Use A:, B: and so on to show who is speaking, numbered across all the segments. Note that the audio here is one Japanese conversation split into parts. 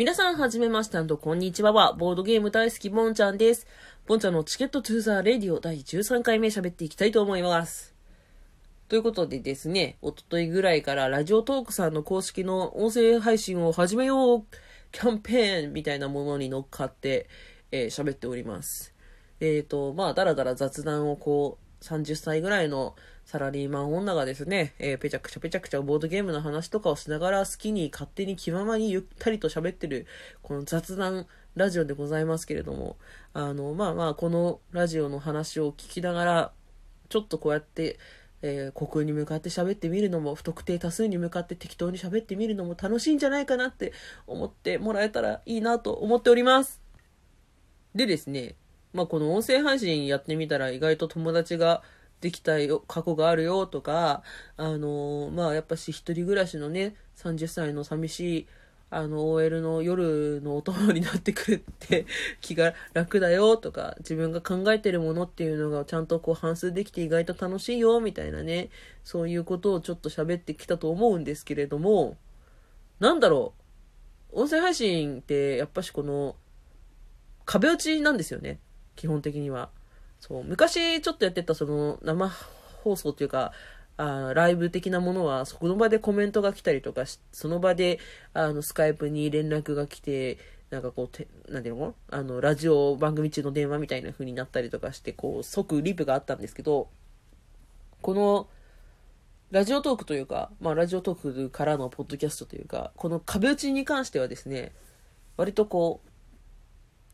A: 皆さんはじめましてこんにちはは、ボードゲーム大好きボンちゃんです。ボンちゃんのチケットトゥーザーレディオ第13回目喋っていきたいと思います。ということでですね、おとといぐらいからラジオトークさんの公式の音声配信を始めようキャンペーンみたいなものに乗っかって、えー、喋っております。えっ、ー、と、まあ、だらだら雑談をこう、30歳ぐらいのサラリーマン女がですね、えー、ぺちゃくちゃぺちゃくちゃボードゲームの話とかをしながら好きに勝手に気ままにゆったりと喋ってる、この雑談ラジオでございますけれども、あの、まあまあ、このラジオの話を聞きながら、ちょっとこうやって、えー、虚空に向かって喋ってみるのも、不特定多数に向かって適当に喋ってみるのも楽しいんじゃないかなって思ってもらえたらいいなと思っております。でですね、まあこの音声配信やってみたら意外と友達ができたよ、過去があるよとか、あのー、まあやっぱし一人暮らしのね、30歳の寂しいあの OL の夜のお供になってくるって 気が楽だよとか自分が考えてるものっていうのがちゃんとこう反数できて意外と楽しいよみたいなねそういうことをちょっと喋ってきたと思うんですけれどもなんだろう音声配信ってやっぱしこの壁打ちなんですよね。基本的には。そう昔ちょっとやってたその生放送っていうかあライブ的なものは、その場でコメントが来たりとかその場で、あの、スカイプに連絡が来て、なんかこう、てなんていうの？あの、ラジオ番組中の電話みたいな風になったりとかして、こう、即リプがあったんですけど、この、ラジオトークというか、まあ、ラジオトークからのポッドキャストというか、この壁打ちに関してはですね、割とこう、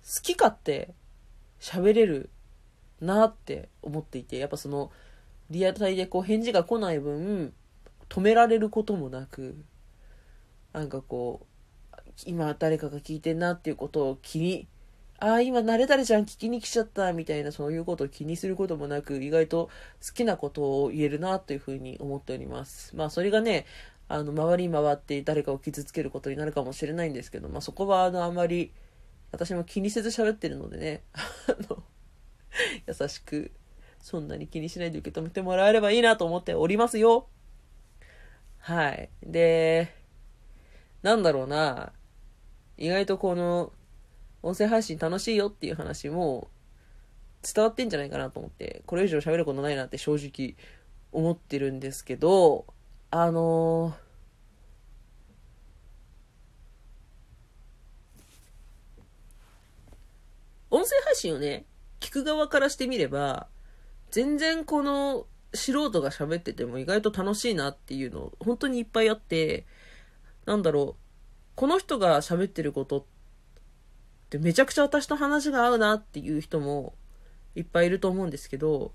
A: 好き勝手喋れるなって思っていて、やっぱその、リアタイでこう返事が来ない分止められることもなくなんかこう今誰かが聞いてんなっていうことを気にああ今慣れたれちゃん聞きに来ちゃったみたいなそういうことを気にすることもなく意外と好きなことを言えるなというふうに思っております。まあそれがねあの回り回って誰かを傷つけることになるかもしれないんですけどまあそこはあのあまり私も気にせず喋ってるのでねあの優しくそんなに気にしないで受け止めてもらえればいいなと思っておりますよ。はい。で、なんだろうな。意外とこの、音声配信楽しいよっていう話も伝わってんじゃないかなと思って、これ以上喋ることないなって正直思ってるんですけど、あの音声配信をね、聞く側からしてみれば、全然この素人が喋ってても意外と楽しいなっていうの本当にいっぱいあってなんだろうこの人が喋ってることってめちゃくちゃ私と話が合うなっていう人もいっぱいいると思うんですけど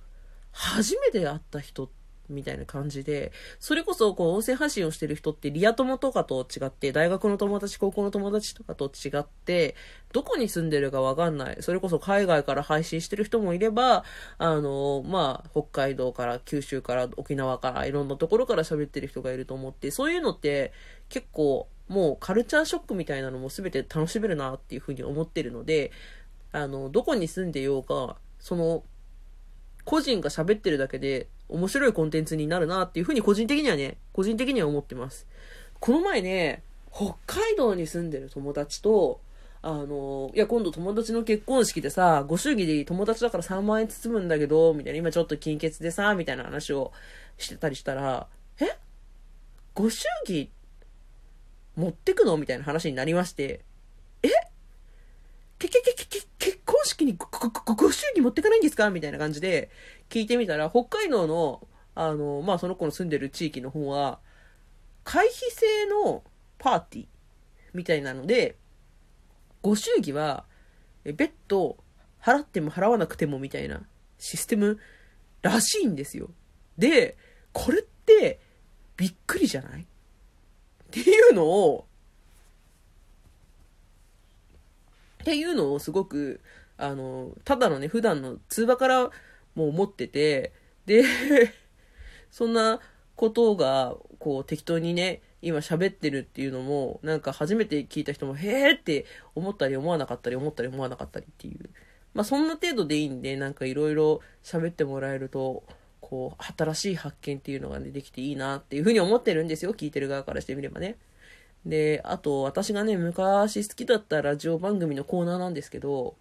A: 初めて会った人ってみたいな感じで、それこそこう音声配信をしてる人ってリア友とかと違って、大学の友達、高校の友達とかと違って、どこに住んでるかわかんない。それこそ海外から配信してる人もいれば、あの、まあ、北海道から九州から沖縄からいろんなところから喋ってる人がいると思って、そういうのって結構もうカルチャーショックみたいなのも全て楽しめるなっていうふうに思ってるので、あの、どこに住んでようか、その、個人が喋ってるだけで面白いコンテンツになるなっていうふうに個人的にはね、個人的には思ってます。この前ね、北海道に住んでる友達と、あの、いや、今度友達の結婚式でさ、ご祝儀で友達だから3万円包むんだけど、みたいな、今ちょっと金欠でさ、みたいな話をしてたりしたら、え？ご祝儀持ってくの？みたいな話になりまして、え？けけけけけ、にご、ご、ご、ご祝儀持ってかないんですか？みたいな感じで、聞いてみたら、北海道の、あの、まあ、その子の住んでる地域の方は、回避制のパーティーみたいなので、ご祝儀は、別途払っても払わなくてもみたいなシステムらしいんですよ。で、これってびっくりじゃない？っていうのを、っていうのをすごく、あの、ただのね、普段の通話からもう思ってて、で、そんなことが、こう適当にね、今喋ってるっていうのも、なんか初めて聞いた人も、へーって思ったり思わなかったり、思ったり思わなかったりっていう。まあそんな程度でいいんで、なんかいろいろ喋ってもらえると、こう、新しい発見っていうのがね、できていいなっていうふうに思ってるんですよ。聞いてる側からしてみればね。で、あと、私がね、昔好きだったラジオ番組のコーナーなんですけど、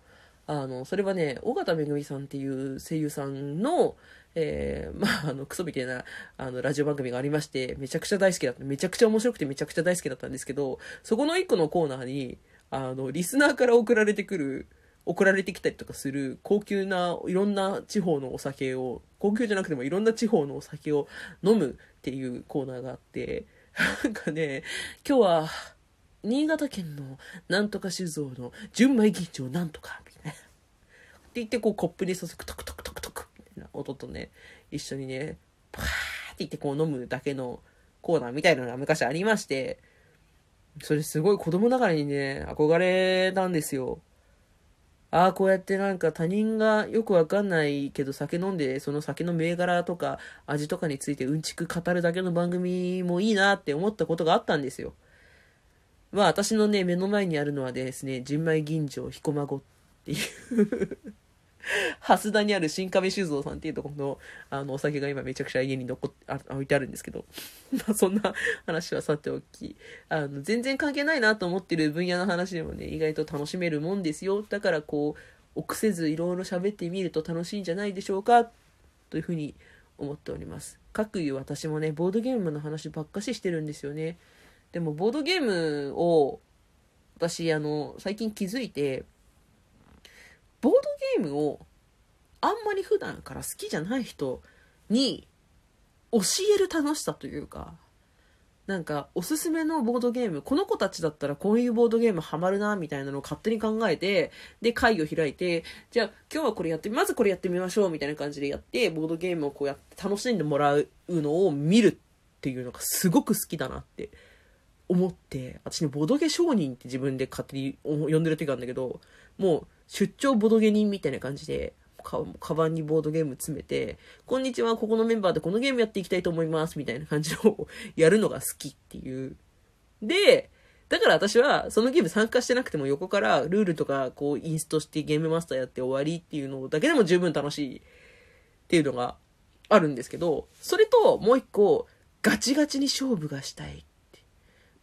A: あの、それはね、尾形めぐみさんっていう声優さんの、えー、まあ、あの、クソみたいな、あの、ラジオ番組がありまして、めちゃくちゃ大好きだった。めちゃくちゃ面白くてめちゃくちゃ大好きだったんですけど、そこの一個のコーナーに、あの、リスナーから送られてくる、送られてきたりとかする高級ないろんな地方のお酒を、高級じゃなくてもいろんな地方のお酒を飲むっていうコーナーがあって、なんかね、今日は、新潟県のなんとか酒造の純米吟醸なんとか、って言って、こうコップに注ぐトクトクトクトク、みたいな音とね、一緒にね、パーって言ってこう飲むだけのコーナーみたいなのが昔ありまして、それすごい子供ながらにね、憧れたんですよ。ああ、こうやってなんか他人がよくわかんないけど酒飲んで、その酒の銘柄とか味とかについてうんちく語るだけの番組もいいなって思ったことがあったんですよ。まあ私のね、目の前にあるのはですね、純米吟醸彦孫っていう 蓮田にある新亀酒造さんっていうところの、あの、お酒が今めちゃくちゃ家に残っ、あ置いてあるんですけど、まあそんな話はさておき、あの、全然関係ないなと思ってる分野の話でもね、意外と楽しめるもんですよ。だからこう、臆せずいろいろ喋ってみると楽しいんじゃないでしょうか、というふうに思っております。各いう私もね、ボードゲームの話ばっかししてるんですよね。でも、ボードゲームを、私、あの、最近気づいて、ボードゲームをあんまり普段から好きじゃない人に教える楽しさというか、なんかおすすめのボードゲーム、この子たちだったらこういうボードゲームハマるな、みたいなのを勝手に考えて、で、会を開いて、じゃあ今日はこれやって、まずこれやってみましょう、みたいな感じでやって、ボードゲームをこうやって楽しんでもらうのを見るっていうのがすごく好きだなって思って、私ね、ボドゲ商人って自分で勝手に呼んでる時があるんだけど、もう出張ボドゲ人みたいな感じで、か、カバンにボードゲーム詰めて、こんにちは、ここのメンバーでこのゲームやっていきたいと思います、みたいな感じをやるのが好きっていう。で、だから私はそのゲーム参加してなくても横からルールとかこうインストしてゲームマスターやって終わりっていうのだけでも十分楽しいっていうのがあるんですけど、それともう一個ガチガチに勝負がしたい。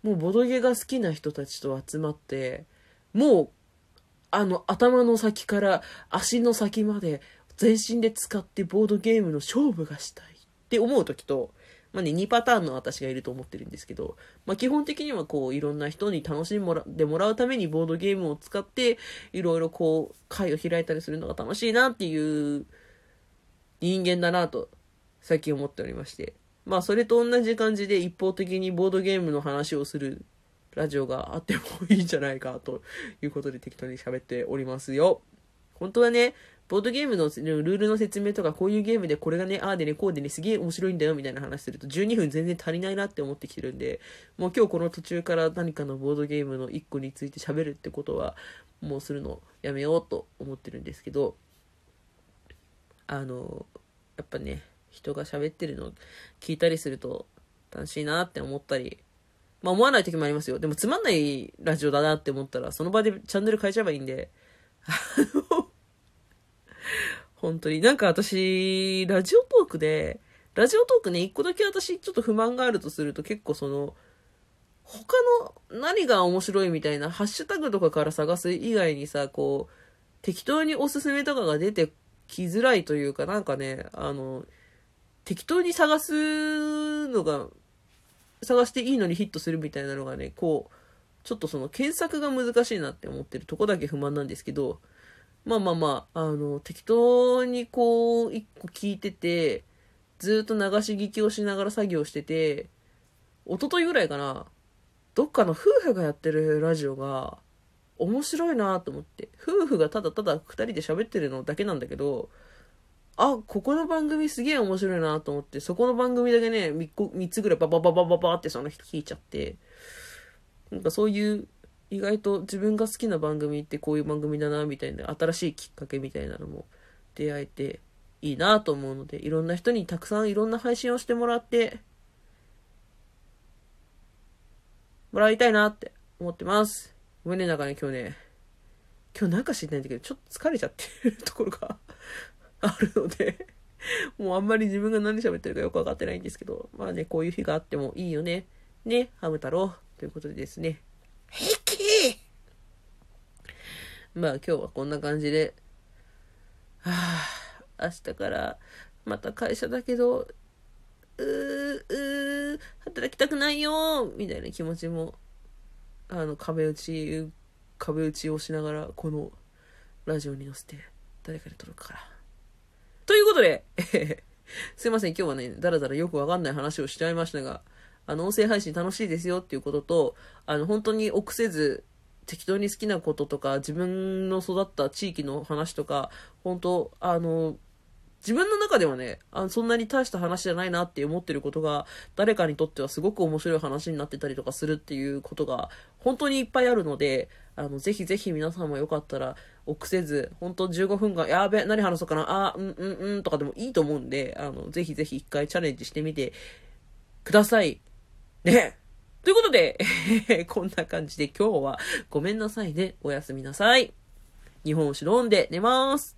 A: もうボドゲが好きな人たちと集まって、もうあの、頭の先から足の先まで全身で使ってボードゲームの勝負がしたいって思う時と、まあね、2パターンの私がいると思ってるんですけど、まあ基本的にはこう、いろんな人に楽しんでもらうためにボードゲームを使って、いろいろこう、会を開いたりするのが楽しいなっていう人間だなと、最近思っておりまして。まあそれと同じ感じで一方的にボードゲームの話をするラジオがあってもいいんじゃないかということで適当に喋っておりますよ。本当はね、ボードゲームのルールの説明とか、こういうゲームでこれがね、ああでね、こうでね、すげえ面白いんだよみたいな話すると12分全然足りないなって思ってきてるんで、もう今日この途中から何かのボードゲームの1個について喋るってことは、もうするのやめようと思ってるんですけど、あの、やっぱね、人が喋ってるのを聞いたりすると楽しいなって思ったり、まあ思わない時もありますよ。でもつまんないラジオだなって思ったら、その場でチャンネル変えちゃえばいいんで、あの、本当に。なんか私、ラジオトークで、ラジオトークね、一個だけ私ちょっと不満があるとすると結構その、他の何が面白いみたいなハッシュタグとかから探す以外にさ、こう、適当におすすめとかが出てきづらいというか、なんかね、あの、適当に探すのが探していいのにヒットするみたいなのがね、こう、ちょっとその検索が難しいなって思ってるとこだけ不満なんですけど、まあまあまあ、あの、適当にこう、一個聞いてて、ずっと流し聞きをしながら作業してて、一昨日ぐらいかな、どっかの夫婦がやってるラジオが、面白いなと思って。夫婦がただただ二人で喋ってるのだけなんだけど、あ、ここの番組すげえ面白いなと思って、そこの番組だけね、3, 個3つぐらいババババババってその人聞いちゃって、なんかそういう意外と自分が好きな番組ってこういう番組だなみたいな新しいきっかけみたいなのも出会えていいなと思うのでいろんな人にたくさんいろんな配信をしてもらってもらいたいなって思ってます。ごめんね、なんかね、今日ね、今日なんか知んないんだけど、ちょっと疲れちゃってるところが あるので もうあんまり自分が何喋ってるかよくわかってないんですけど、まあね、こういう日があってもいいよね。ね、ハム太郎。ということでですね。
B: 平気
A: まあ今日はこんな感じで、はあ、明日からまた会社だけど、うー、うー、働きたくないよみたいな気持ちも、あの、壁打ち、壁打ちをしながら、このラジオに載せて、誰かに届くから。ということで、すいません、今日はね、だらだらよくわかんない話をしちゃいましたが、あの、音声配信楽しいですよっていうことと、あの、本当に臆せず、適当に好きなこととか、自分の育った地域の話とか、本当あの、自分の中ではね、あそんなに大した話じゃないなって思ってることが、誰かにとってはすごく面白い話になってたりとかするっていうことが、本当にいっぱいあるので、あの、ぜひぜひ皆さんもよかったら、臆せず、本当15分間、やべ、何話そうかな、あ、うん、うん、うん、とかでもいいと思うんで、あの、ぜひぜひ一回チャレンジしてみてください。ね。ということで、こんな感じで今日はごめんなさいね。おやすみなさい。日本酒飲んで寝ます。